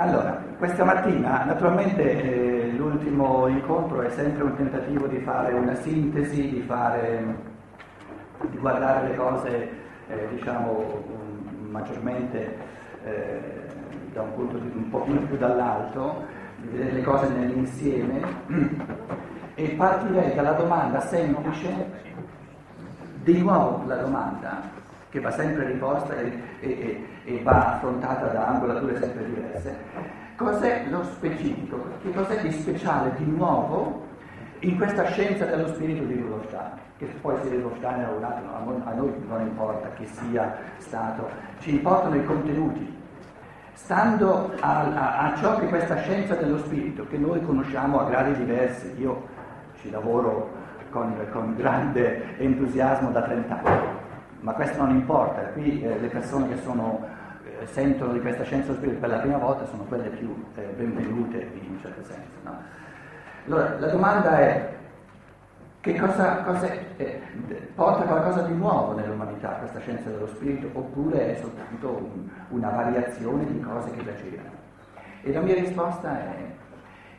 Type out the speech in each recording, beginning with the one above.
Allora, questa mattina naturalmente eh, l'ultimo incontro è sempre un tentativo di fare una sintesi, di, fare, di guardare le cose eh, diciamo maggiormente eh, da un punto di, un pochino più dall'alto, di vedere le cose nell'insieme. E partirei dalla domanda semplice, di nuovo la domanda che va sempre riposta e, e, e va affrontata da angolature sempre diverse. Cos'è lo specifico? Che cos'è di speciale, di nuovo, in questa scienza dello spirito di Rudolf Steiner? Che poi sia Rudolf Steiner o un altro, a noi non importa chi sia stato, ci importano i contenuti. Stando a, a, a ciò che questa scienza dello spirito, che noi conosciamo a gradi diversi, io ci lavoro con, con grande entusiasmo da 30 anni, ma questo non importa, qui eh, le persone che sono, eh, sentono di questa scienza spirito per la prima volta sono quelle più eh, benvenute in un certo senso. No? Allora, la domanda è che cosa, cosa è, porta qualcosa di nuovo nell'umanità questa scienza dello spirito oppure è soltanto un, una variazione di cose che già c'erano? E la mia risposta è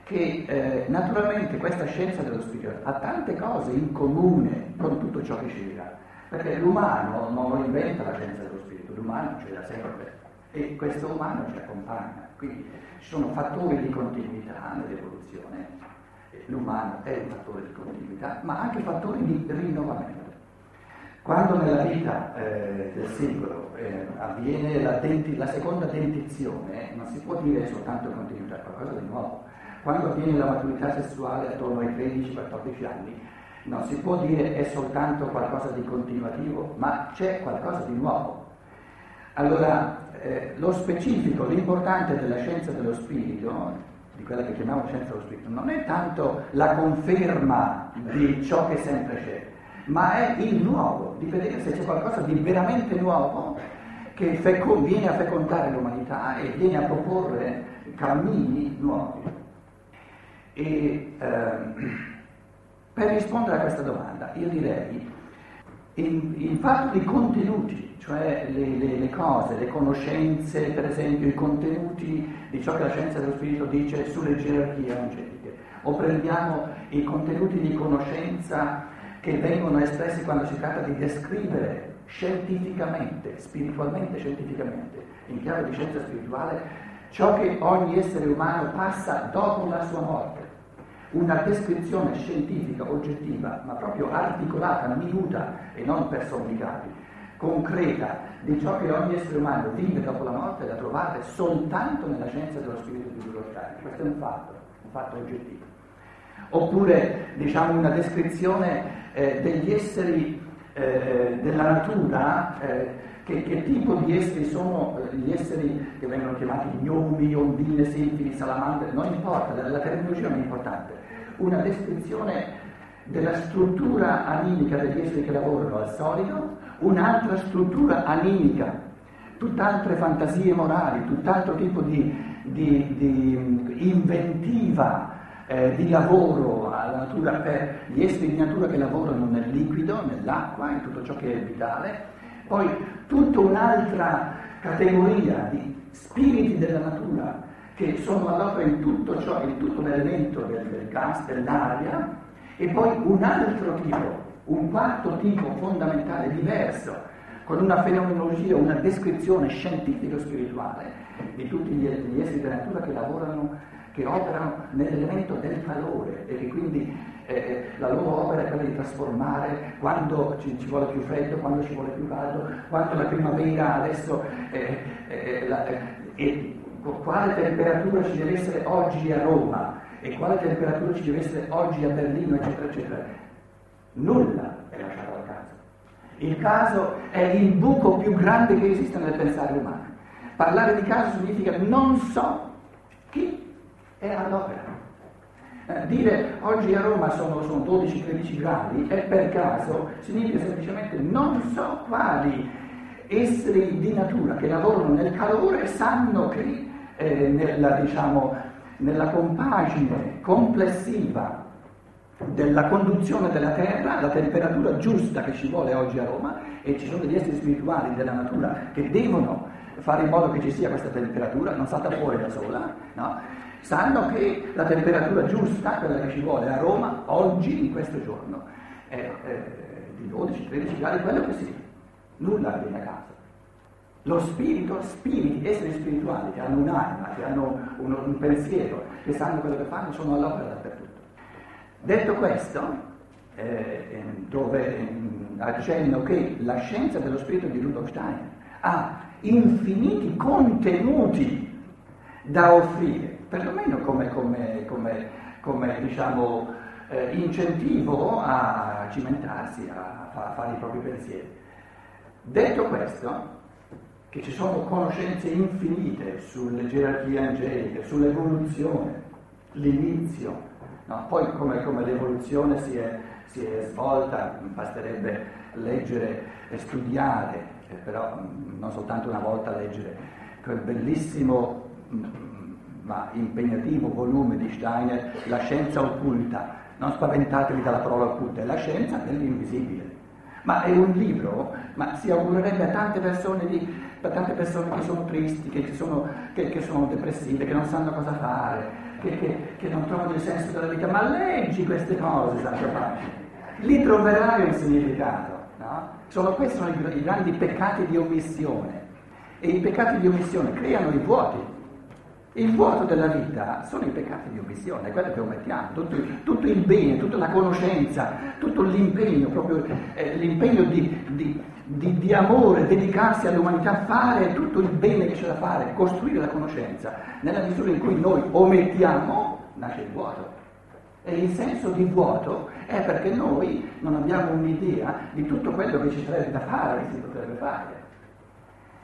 che eh, naturalmente questa scienza dello spirito ha tante cose in comune con tutto ciò che c'era perché l'umano non lo inventa la scienza dello spirito, l'umano c'è da sempre e questo umano ci accompagna. Quindi ci sono fattori di continuità nell'evoluzione, l'umano è un fattore di continuità, ma anche fattori di rinnovamento. Quando nella vita eh, del singolo eh, avviene la, denti, la, seconda dentizione, non si può dire soltanto continuità, è qualcosa di nuovo. Quando avviene la maturità sessuale attorno ai 13-14 anni, non si può dire è soltanto qualcosa di continuativo, ma c'è qualcosa di nuovo. Allora, eh, lo specifico, l'importante della scienza dello spirito, di quella che chiamiamo scienza dello spirito, non è tanto la conferma di ciò che sempre c'è, ma è il nuovo, di vedere se c'è qualcosa di veramente nuovo che feco- viene a fecondare l'umanità e viene a proporre cammini nuovi. E, ehm, per rispondere a questa domanda, io direi il, il fatto di contenuti, cioè le, le, le, cose, le conoscenze, per esempio i contenuti di ciò che la scienza dello spirito dice sulle gerarchie angeliche, o prendiamo i contenuti di conoscenza che vengono espressi quando si tratta di descrivere scientificamente, spiritualmente scientificamente, in chiave di scienza spirituale, ciò che ogni essere umano passa dopo la sua morte una descrizione scientifica, oggettiva, ma proprio articolata, minuta e non per somnicati, concreta di ciò che ogni essere umano vive dopo la morte da trovare soltanto nella scienza dello spirito di Durkheim. Questo è un fatto, un fatto oggettivo. Oppure diciamo una descrizione eh, degli esseri eh, della natura, eh, che, che, tipo di esseri sono eh, gli esseri che vengono chiamati gnomi, ondine, sinfili, salamandre, non importa, la, la terminologia non è importante. Una descrizione della struttura animica degli esseri che lavorano al solido, un'altra struttura animica, tutt'altre fantasie morali, tutt'altro tipo di, di, di inventiva eh, di lavoro alla natura per gli esseri di natura che lavorano nel liquido, nell'acqua, in tutto ciò che è vitale, poi tutta un'altra categoria di spiriti della natura che sono all'opera in tutto ciò, in tutto l'elemento del, del gas, dell'aria, e poi un altro tipo, un quarto tipo fondamentale, diverso, con una fenomenologia, una descrizione scientifico-spirituale di tutti gli, gli esseri della natura che lavorano, che operano nell'elemento del calore e che quindi eh, la loro opera è quella di trasformare quando ci, ci, vuole più freddo, quando ci vuole più caldo, quando la primavera adesso eh, la, quale temperatura ci deve essere oggi a Roma e quale temperatura ci deve essere oggi a Berlino, eccetera, eccetera. Nulla è lasciato al caso. Il caso è il buco più grande che esiste nel pensare umano. Parlare di caso significa non so chi è all'opera. Eh, dire oggi a Roma sono, sono 12-13 gradi è per caso significa semplicemente non so quali esseri di natura che lavorano nel calore sanno che eh, nella, diciamo, nella compagine complessiva della conduzione della terra, la temperatura giusta che ci vuole oggi a Roma e ci sono degli esseri spirituali della natura che devono fare in modo che ci sia questa temperatura, non salta fuori da sola, no? Sanno che la temperatura giusta, quella che ci vuole a Roma, oggi, in questo giorno, è, è di 12-13 gradi, quello che sia. Nulla viene a caso. Lo spirito, spiriti, esseri spirituali che hanno un'anima, che hanno un, un pensiero, che sanno quello che fanno, sono all'opera dappertutto. Detto questo, eh, dove eh, accenno che la scienza dello spirito di Rudolf Steiner ha infiniti contenuti da offrire, perlomeno come, come, come, come diciamo, eh, incentivo a cimentarsi, a, a fare i propri pensieri. Detto questo, che ci sono conoscenze infinite sulle gerarchie angeliche, sull'evoluzione, l'inizio, no? poi come, come, l'evoluzione si è, si è, svolta, basterebbe leggere e studiare, eh, però mm, non soltanto una volta leggere quel bellissimo ma impegnativo volume di Steiner, La scienza occulta. Non spaventatevi dalla parola occulta, è la scienza dell'invisibile. Ma è un libro, ma si augurerebbe a tante persone di per tante persone che sono tristi, che, sono, che, che sono, depressive, che non sanno cosa fare, che, che, non trovano il senso della vita. Ma leggi queste cose, Santo Pace, lì troverai un significato. No? Sono, questi sono i, i grandi peccati di omissione. E i peccati di omissione creano i vuoti. Il vuoto della vita sono i peccati di omissione, quello che omettiamo, tutto, tutto, il bene, tutta la conoscenza, tutto l'impegno, proprio eh, l'impegno di, di, di, di, amore, dedicarsi all'umanità, fare tutto il bene che c'è da fare, costruire la conoscenza. Nella misura in cui noi omettiamo, nasce il vuoto. E il senso di vuoto è perché noi non abbiamo un'idea di tutto quello che ci sarebbe da fare, che si potrebbe fare.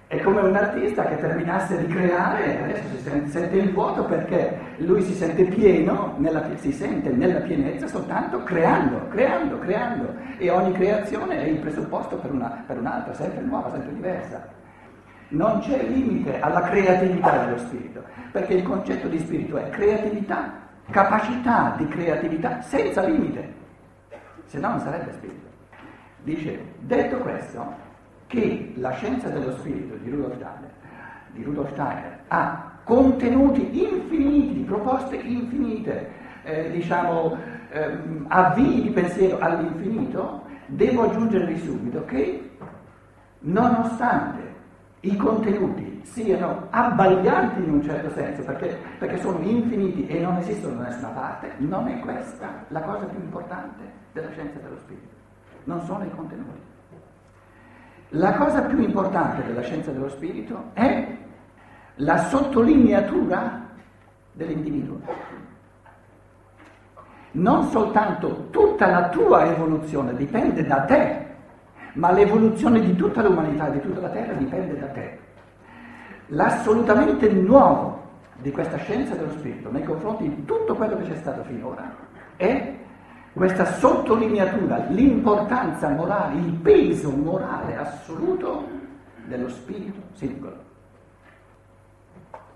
È come un artista che terminasse di creare e adesso si sente, il vuoto perché lui si sente pieno, nella, si sente nella pienezza soltanto creando, creando, creando. E ogni creazione è il presupposto per, una, per un'altra, sempre nuova, sempre diversa. Non c'è limite alla creatività dello spirito, perché il concetto di spirito è creatività, capacità di creatività senza limite, se no non sarebbe spirito. Dice, detto questo, che la scienza dello spirito di Rudolf Steiner, di Rudolf Steiner ha contenuti infiniti, proposte infinite, eh, diciamo eh, avvii di pensiero all'infinito, devo aggiungervi subito che nonostante i contenuti siano abbaglianti in un certo senso, perché, perché sono infiniti e non esistono da nessuna parte, non è questa la cosa più importante della scienza dello spirito, non sono i contenuti. La cosa più importante della scienza dello spirito è la sottolineatura dell'individuo. Non soltanto tutta la tua evoluzione dipende da te, ma l'evoluzione di tutta l'umanità, di tutta la Terra dipende da te. L'assolutamente nuovo di questa scienza dello spirito nei confronti di tutto quello che c'è stato finora è questa sottolineatura, l'importanza morale, il peso morale assoluto dello spirito singolo.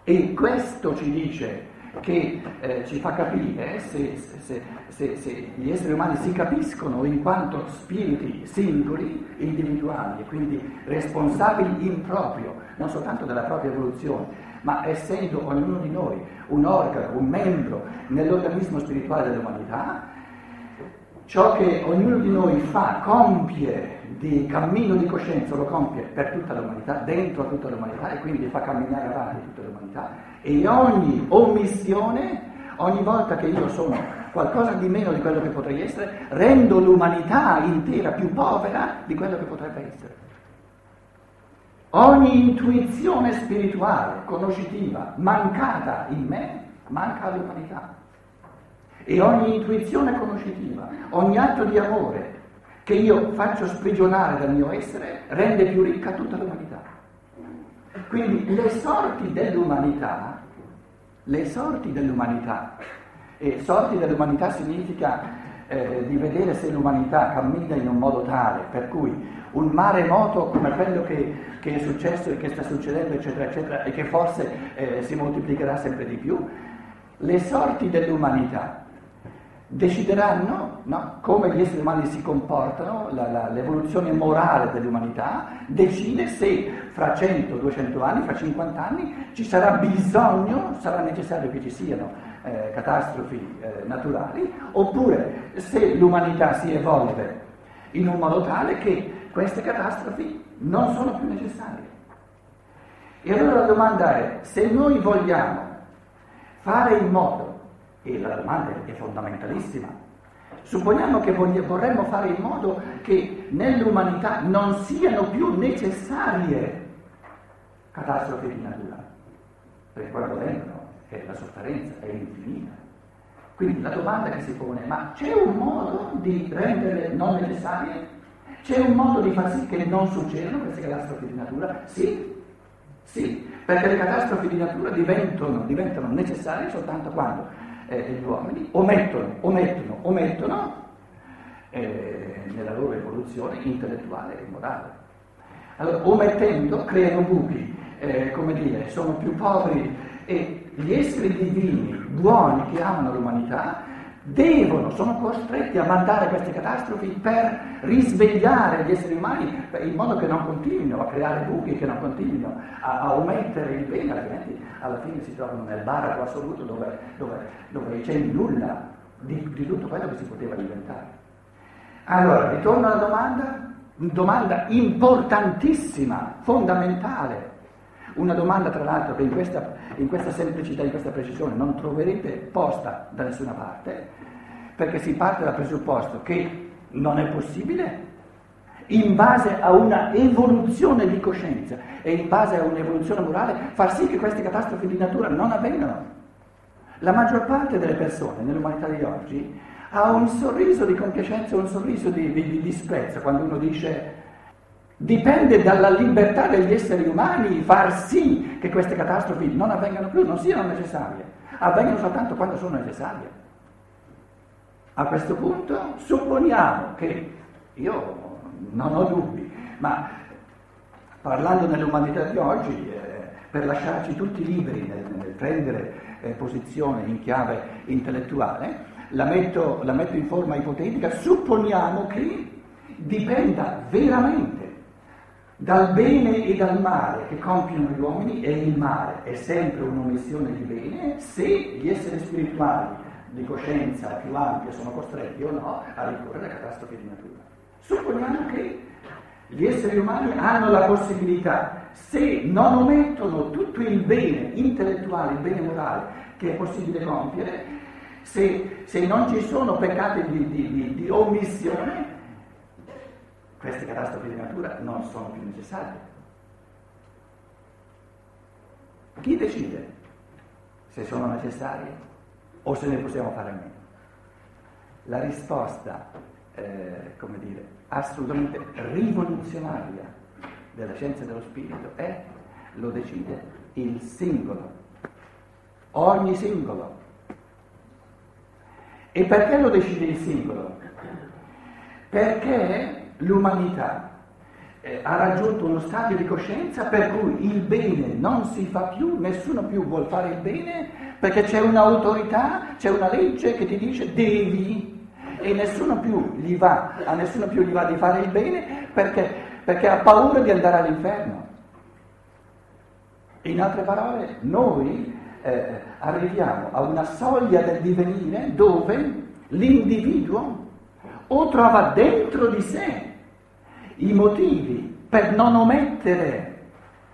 E questo ci dice che eh, ci fa capire se, se, se, se, gli esseri umani si capiscono in quanto spiriti singoli, individuali, e quindi responsabili in proprio, non soltanto della propria evoluzione, ma essendo ognuno di noi un organo, un membro nell'organismo spirituale dell'umanità, Ciò che ognuno di noi fa, compie di cammino di coscienza, lo compie per tutta l'umanità, dentro a tutta l'umanità e quindi fa camminare avanti tutta l'umanità. E ogni omissione, ogni volta che io sono qualcosa di meno di quello che potrei essere, rendo l'umanità intera più povera di quello che potrebbe essere. Ogni intuizione spirituale, conoscitiva, mancata in me, manca all'umanità. E ogni intuizione conoscitiva, ogni atto di amore che io faccio sprigionare dal mio essere rende più ricca tutta l'umanità. Quindi le sorti dell'umanità, le sorti dell'umanità, e sorti dell'umanità significa eh, di vedere se l'umanità cammina in un modo tale per cui un maremoto come quello che, che, è successo e che sta succedendo, eccetera, eccetera, e che forse eh, si moltiplicherà sempre di più, le sorti dell'umanità decideranno no, come gli esseri umani si comportano, la, la, l'evoluzione morale dell'umanità decide se fra 100, 200 anni, fra 50 anni ci sarà bisogno, sarà necessario che ci siano eh, catastrofi eh, naturali, oppure se l'umanità si evolve in un modo tale che queste catastrofi non sono più necessarie. E allora la domanda è, se noi vogliamo fare in modo e la domanda è fondamentalissima. Supponiamo che vorremmo fare in modo che nell'umanità non siano più necessarie catastrofi di natura, perché quando vengono eh, la sofferenza è infinita. Quindi la domanda che si pone, ma c'è un modo di renderle non necessarie? C'è un modo di far sì che non succedano queste catastrofi di natura? Sì, sì, perché le catastrofi di natura diventano, diventano necessarie soltanto quando eh, degli uomini omettono, omettono, omettono eh, nella loro evoluzione intellettuale e morale. Allora, omettendo, creano buchi, eh, come dire, sono più poveri e gli esseri divini, buoni, che amano l'umanità, devono, sono costretti a mandare queste catastrofi per risvegliare gli esseri umani in modo che non continuino a creare buchi, che non continuino a, a omettere il bene, altrimenti alla fine si trovano nel baratro assoluto dove, dove, dove c'è nulla di, di tutto quello che si poteva diventare. Allora, ritorno alla domanda, domanda importantissima, fondamentale. Una domanda, tra l'altro, che in questa, in questa semplicità, in questa precisione non troverete posta da nessuna parte, perché si parte dal presupposto che non è possibile in base a una evoluzione di coscienza e in base a un'evoluzione morale far sì che queste catastrofi di natura non avvengano. La maggior parte delle persone nell'umanità di oggi ha un sorriso di compiacenza, un sorriso di, di, di disprezzo quando uno dice dipende dalla libertà degli esseri umani far sì che queste catastrofi non avvengano più, non siano necessarie, avvengono soltanto quando sono necessarie. A questo punto supponiamo che io non ho dubbi, ma parlando nell'umanità di oggi, eh, per lasciarci tutti liberi nel, nel prendere eh, posizione in chiave intellettuale, la metto, la metto in forma ipotetica, supponiamo che dipenda veramente dal bene e dal male che compiono gli uomini e il male è sempre un'omissione di bene se gli esseri spirituali di coscienza più ampia sono costretti o no a ricorrere a catastrofi di natura. Supponiamo che gli esseri umani hanno la possibilità, se non omettono tutto il bene intellettuale, il bene morale che è possibile compiere, se, se non ci sono peccati di, di, di, di omissione, queste catastrofi di natura non sono più necessarie. Chi decide se sono necessarie o se ne possiamo fare a meno? La risposta eh, come dire, assolutamente rivoluzionaria della scienza dello spirito è, lo decide il singolo, ogni singolo. E perché lo decide il singolo? Perché l'umanità eh, ha raggiunto uno stadio di coscienza per cui il bene non si fa più, nessuno più vuole fare il bene, perché c'è un'autorità, c'è una legge che ti dice devi e nessuno più gli va, a nessuno più gli va di fare il bene perché, perché ha paura di andare all'inferno. In altre parole, noi eh, arriviamo a una soglia del divenire dove l'individuo o trova dentro di sé i motivi per non omettere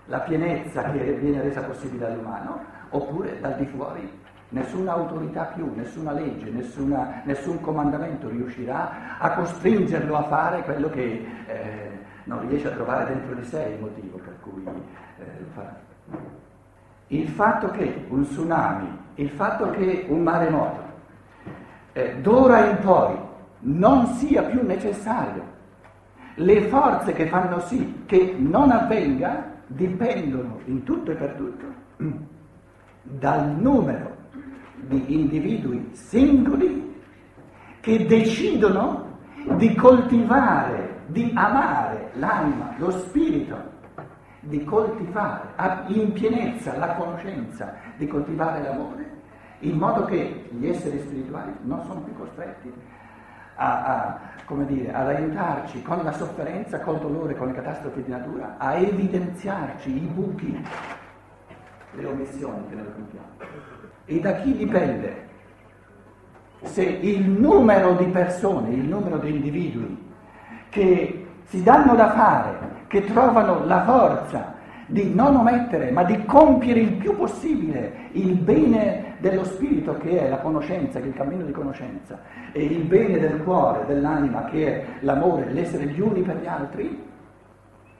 la pienezza che viene resa possibile all'umano, oppure dal di fuori Nessuna autorità più, nessuna legge, nessuna, nessun comandamento riuscirà a costringerlo a fare quello che eh, non riesce a trovare dentro di sé il motivo per cui eh, lo fa. Il fatto che un tsunami, il fatto che un maremoto eh, d'ora in poi non sia più necessario, le forze che fanno sì che non avvenga dipendono in tutto e per tutto dal numero di individui singoli che decidono di coltivare, di amare l'anima, lo spirito, di coltivare in pienezza la conoscenza, di coltivare l'amore in modo che gli esseri spirituali non sono più costretti a, a, dire, ad aiutarci con la sofferenza, col dolore, con le catastrofi di natura, a evidenziarci i buchi, le omissioni che noi compiamo. E da chi dipende se il numero di persone, il numero di individui che si danno da fare, che trovano la forza di non omettere, ma di compiere il più possibile il bene dello spirito che è la conoscenza, che è il cammino di conoscenza, e il bene del cuore, dell'anima che è l'amore, l'essere gli uni per gli altri,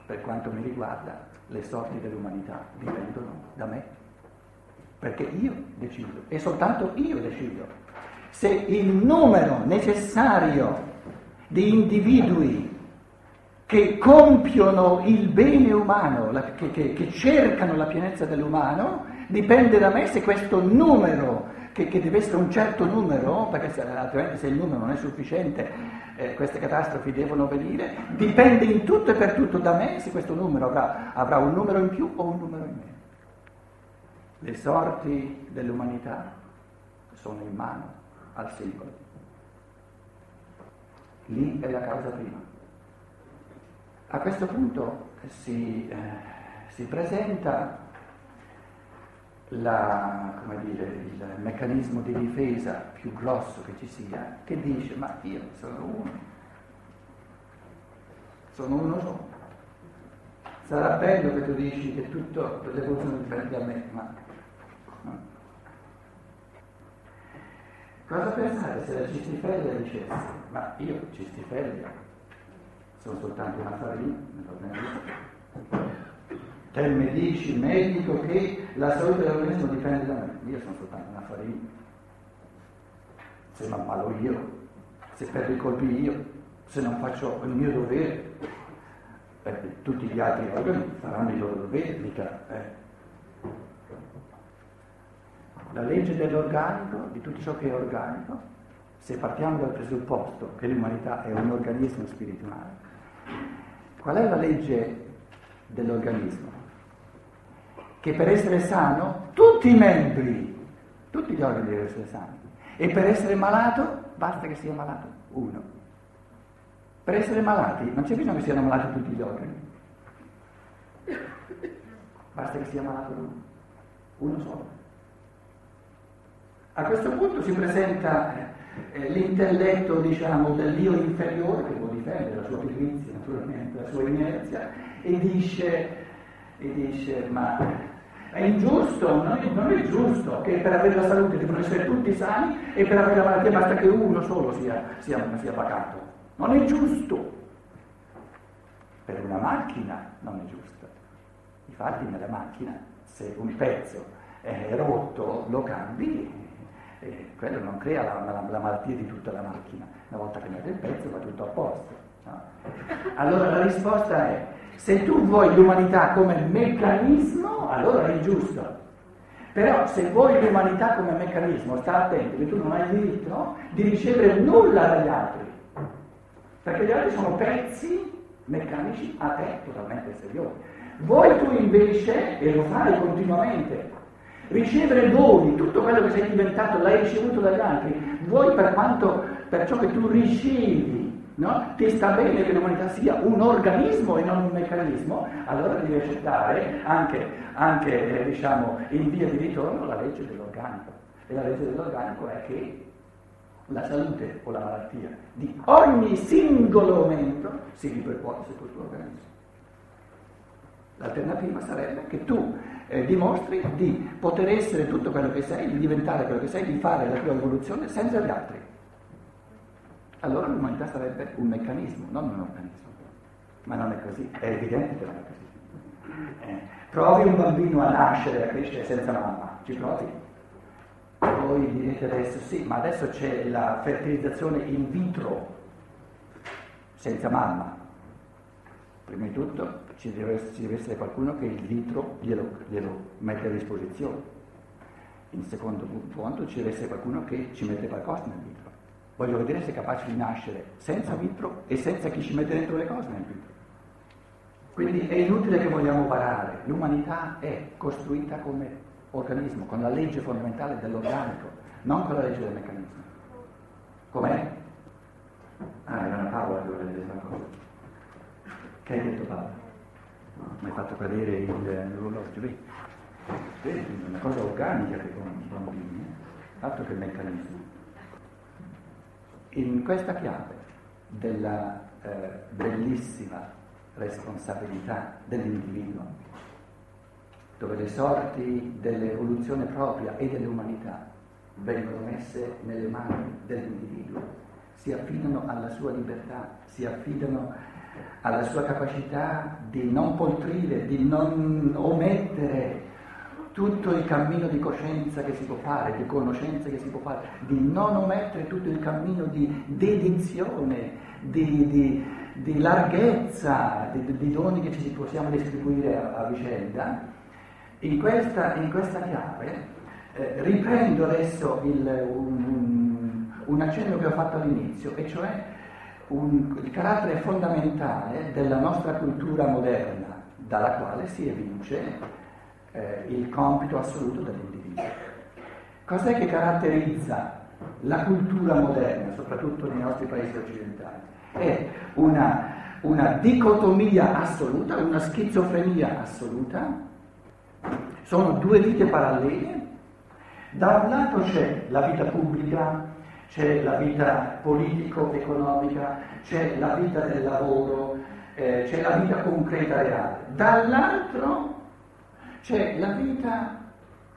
per quanto mi riguarda, le sorti dell'umanità dipendono da me, perché io decido, e soltanto io decido. Se il numero necessario di individui che compiono il bene umano, la, che, che, che, cercano la pienezza dell'umano, dipende da me se questo numero, che, che deve essere un certo numero, perché se, altrimenti se il numero non è sufficiente eh, queste catastrofi devono venire, dipende in tutto e per tutto da me se questo numero avrà, avrà un numero in più o un numero in meno. Le sorti dell'umanità sono in mano al singolo. Lì è la causa prima. A questo punto si, eh, si presenta la, dire, il meccanismo di difesa più grosso che ci sia, che dice ma io sono uno, sono uno solo. Sarà bello che tu dici che tutto, le cose sono differenti da me, ma. Cosa pensate se la cistifeglia dicesse, ma io cistifeglia sono soltanto una farina Te mi dici, medico, che la salute dell'organismo dipende da me. Io sono soltanto una farina. Se mi ammalo io, se perdo i colpi io, se non faccio il mio dovere, eh, tutti gli altri organi faranno il loro dovere, mica. Eh. La legge dell'organico, di tutto ciò che è organico, se partiamo dal presupposto che l'umanità è un organismo spirituale, Qual è la legge dell'organismo? Che per essere sano tutti i membri, tutti gli organi devono essere sani. E per essere malato basta che sia malato uno. Per essere malati non c'è bisogno che siano malati tutti gli organi. Basta che sia malato uno, uno solo. A questo punto si presenta eh, l'intelletto, diciamo, dell'io inferiore che può difendere la sua pigrizia, naturalmente, la sua inerzia, e dice, e dice ma è ingiusto, non è, non è, giusto che per avere la salute devono essere tutti sani e per avere la malattia basta che uno solo sia, sia, sia pacato. Non è giusto. Per una macchina non è giusto. Infatti nella macchina se un pezzo è rotto lo cambi e quello non crea la, la, la, malattia di tutta la macchina. Una volta che mette il pezzo va tutto a posto. No? Allora la risposta è, se tu vuoi l'umanità come meccanismo, allora è giusto. Però se vuoi l'umanità come meccanismo, sta attento che tu non hai il diritto di ricevere nulla dagli altri. Perché gli altri sono pezzi meccanici a te totalmente esteriori. Vuoi tu invece, e lo fai continuamente, ricevere doni, tutto quello che sei diventato l'hai ricevuto dagli altri, vuoi per quanto, per ciò che tu ricevi, no? ti sta bene che l'umanità sia un organismo e non un meccanismo, allora devi accettare anche, anche eh, diciamo, in via di ritorno la legge dell'organico. E la legge dell'organico è che la salute o la malattia di ogni singolo momento si ripercuote su questo organismo. L'alternativa sarebbe che tu eh, dimostri di poter essere tutto quello che sei, di diventare quello che sei, di fare la tua evoluzione senza gli altri. Allora l'umanità sarebbe un meccanismo, non un organismo. Ma non è così, è evidente che non è così. Eh, provi un bambino a nascere, a crescere senza mamma, ci provi? Voi direte adesso sì, ma adesso c'è la fertilizzazione in vitro senza mamma. Prima di tutto ci deve, ci deve essere qualcuno che il litro glielo, glielo mette a disposizione. In secondo punto ci deve essere qualcuno che ci mette qualcosa nel vitro. Voglio vedere se è capace di nascere senza vitro e senza chi ci mette dentro le cose nel vitro. Quindi è inutile che vogliamo parare, l'umanità è costruita come organismo, con la legge fondamentale dell'organico, non con la legge del meccanismo. Com'è? Ah, era una che voleva dire una cosa. Che hai detto Paola? Mi hai fatto cadere il, l'orologio, vedi? Vedi, è una cosa organica che con i bambini, eh? altro che il meccanismo. In questa chiave della eh, bellissima responsabilità dell'individuo, dove le sorti dell'evoluzione propria e dell'umanità vengono messe nelle mani dell'individuo, si affidano alla sua libertà, si affidano alla sua capacità di non poltrire, di non omettere tutto il cammino di coscienza che si può fare, di conoscenza che si può fare, di non omettere tutto il cammino di dedizione, di, di, di larghezza, di, di, doni che ci possiamo distribuire a, a vicenda, in questa, in questa chiave eh, riprendo adesso il, un, un, accenno che ho fatto all'inizio, e cioè un, il carattere fondamentale della nostra cultura moderna, dalla quale si evince eh, il compito assoluto dell'individuo. Cos'è che caratterizza la cultura moderna, soprattutto nei nostri paesi occidentali? È una, una dicotomia assoluta, una schizofrenia assoluta, sono due vite parallele da un lato c'è la vita pubblica, c'è la vita politico-economica, c'è la vita del lavoro, eh, c'è la vita concreta reale. Dall'altro c'è la vita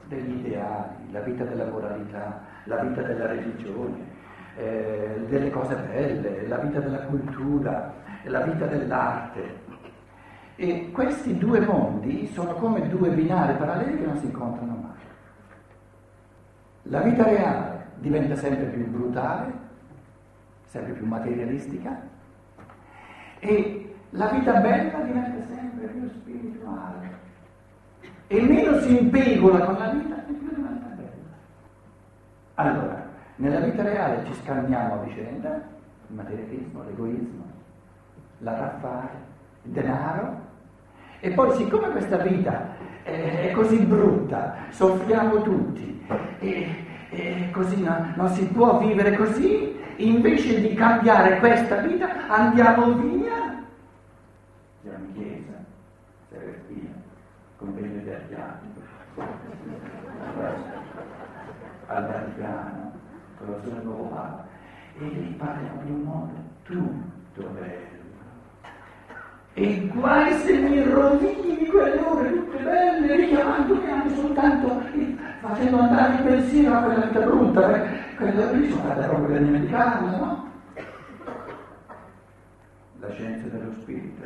degli ideali, la vita della moralità, la vita della religione, eh, delle cose belle, la vita della cultura, la vita dell'arte. E questi due mondi sono come due binari paralleli che non si incontrano mai. La vita reale diventa sempre più brutale, sempre più materialistica e la vita bella diventa sempre più spirituale. E meno si impegola con la vita e più diventa bella. Allora, nella vita reale ci scanniamo a vicenda, il materialismo, l'egoismo, la raffare, il denaro, e poi siccome questa vita è, così brutta, soffriamo tutti e, e così no, non si può vivere così, invece di cambiare questa vita andiamo via. Andiamo in chiesa, via, convegno di archiani, al Vaticano, con stesso nuovo Papa, e lì parliamo di un mondo tutto bello. E guai se mi rovini ore tutte belle, richiamandomi anche soltanto facendo andare il pensiero a quella vita brutta, eh? quella lì sono state proprio dimenticarla, no? La scienza dello spirito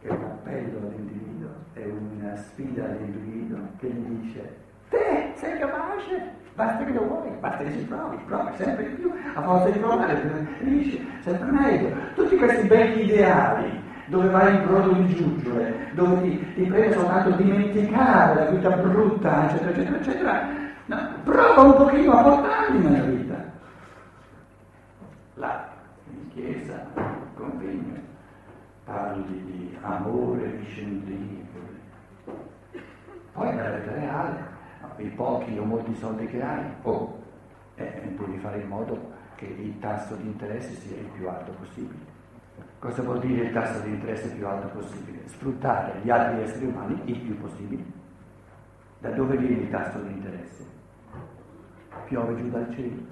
è un appello all'individuo, è una sfida all'individuo che gli dice, te sei capace, Basta che lo vuoi, basta che si provi, provi sempre di più, a forza di provare, riesci sempre meglio. Tutti questi belli ideali dove vai in brodo di giuggiole, dove ti, ti prende soltanto dimenticare la vita brutta, eccetera, eccetera, eccetera, no, prova un pochino a portarli nella vita. Là, in chiesa, convegno, parli di amore discendibile. Poi nella vita reale i pochi o molti soldi che hai, o eh, devi fare in modo che il tasso di interesse sia il più alto possibile. Cosa vuol dire il tasso di interesse più alto possibile? Sfruttare gli altri esseri umani il più possibile. Da dove viene il tasso di interesse? Piove giù dal cielo.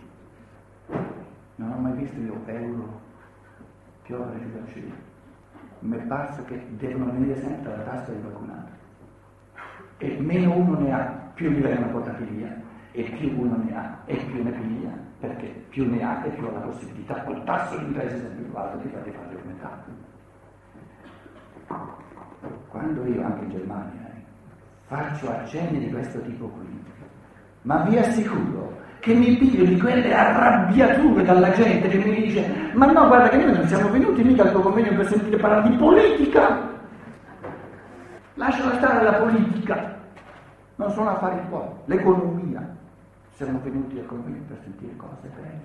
Non ho mai visto io euro piovere giù dal cielo. Mi è parso che devono venire sempre dalla tasca di qualcun altro. E meno uno ne ha più li vengono portati via e più uno ne ha e più ne piglia, perché più ne ha e più ha la possibilità, col tasso di interesse sempre più alto, di farli fare aumentare. Quando io, anche in Germania, eh, faccio accenni di questo tipo qui, ma vi assicuro che mi piglio di quelle arrabbiature dalla gente che mi dice ma no guarda che noi non siamo venuti mica al tuo convegno per sentire parlare di politica lasciala stare la politica non sono affari tuoi, l'economia. Siamo venuti a convegno per sentire cose belle.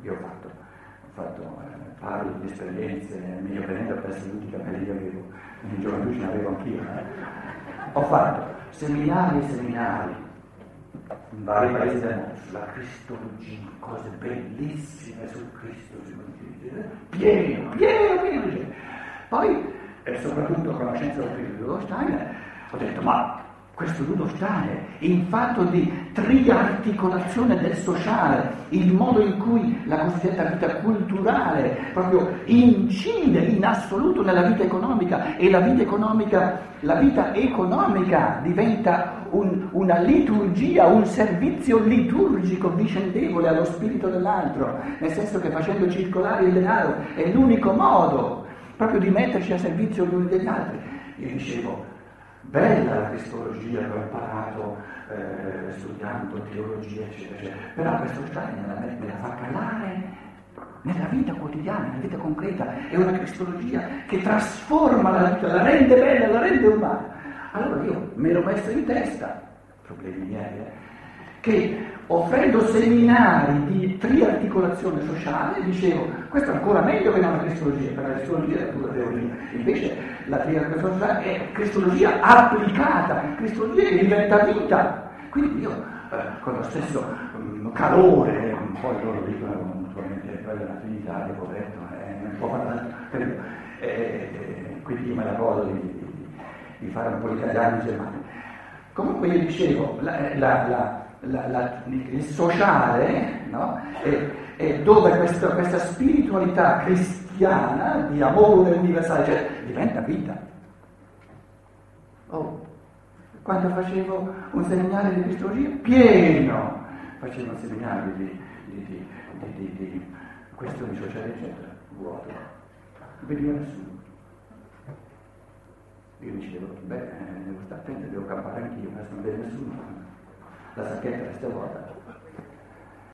Io ho fatto, ho fatto eh, parlo di esperienze, meglio venendo per saluti capelli io avevo, in gioventù ce ne avevo anch'io. Eh. ho fatto seminari e seminari in vari paesi del mondo sulla cristologia, cose bellissime sul Cristo, pieno, pieno, pieno. Poi, e soprattutto conoscenza del Cristo di Rudolf Steiner, ho detto, ma questo nudo stare, in fatto di triarticolazione del sociale, il modo in cui la cosiddetta vita culturale proprio incide in assoluto nella vita economica e la vita economica, la vita economica diventa un, una liturgia, un servizio liturgico vicendevole allo spirito dell'altro, nel senso che facendo circolare il denaro è l'unico modo proprio di metterci a servizio gli uni degli altri. Io dicevo, bella la cristologia che ho imparato eh, studiando teologia, eccetera, eccetera. Però questo Stein me, me la fa calare nella vita quotidiana, nella vita concreta. È una cristologia che trasforma la vita, la rende bella, la rende umana. Allora io me l'ho messo in testa, problemi miei, eh, che offrendo seminari di triarticolazione sociale, dicevo, questo è ancora meglio che una cristologia, perché la cristologia è pura teoria, invece la triarticolazione sociale è cristologia applicata, cristologia che diventa vita. Quindi io eh, con lo stesso um, calore, poi loro dicono naturalmente quella è una Trinità, poveretto, eh, non può fare credo, eh, eh, quindi me la godo di, di, fare un po' di italiano in Germania. Comunque io dicevo, la, la, la la, la, il sociale, no? e, e dove questo, questa spiritualità cristiana di amore universale cioè, diventa vita. Oh, quando facevo un seminario di cristologia, pieno, facevo un seminario di, di, di, di, di questioni sociali, eccetera, vuoto, non veniva nessuno. Io dicevo, beh, devo stare attento, devo campare anch'io, non vede nessuno da de volta.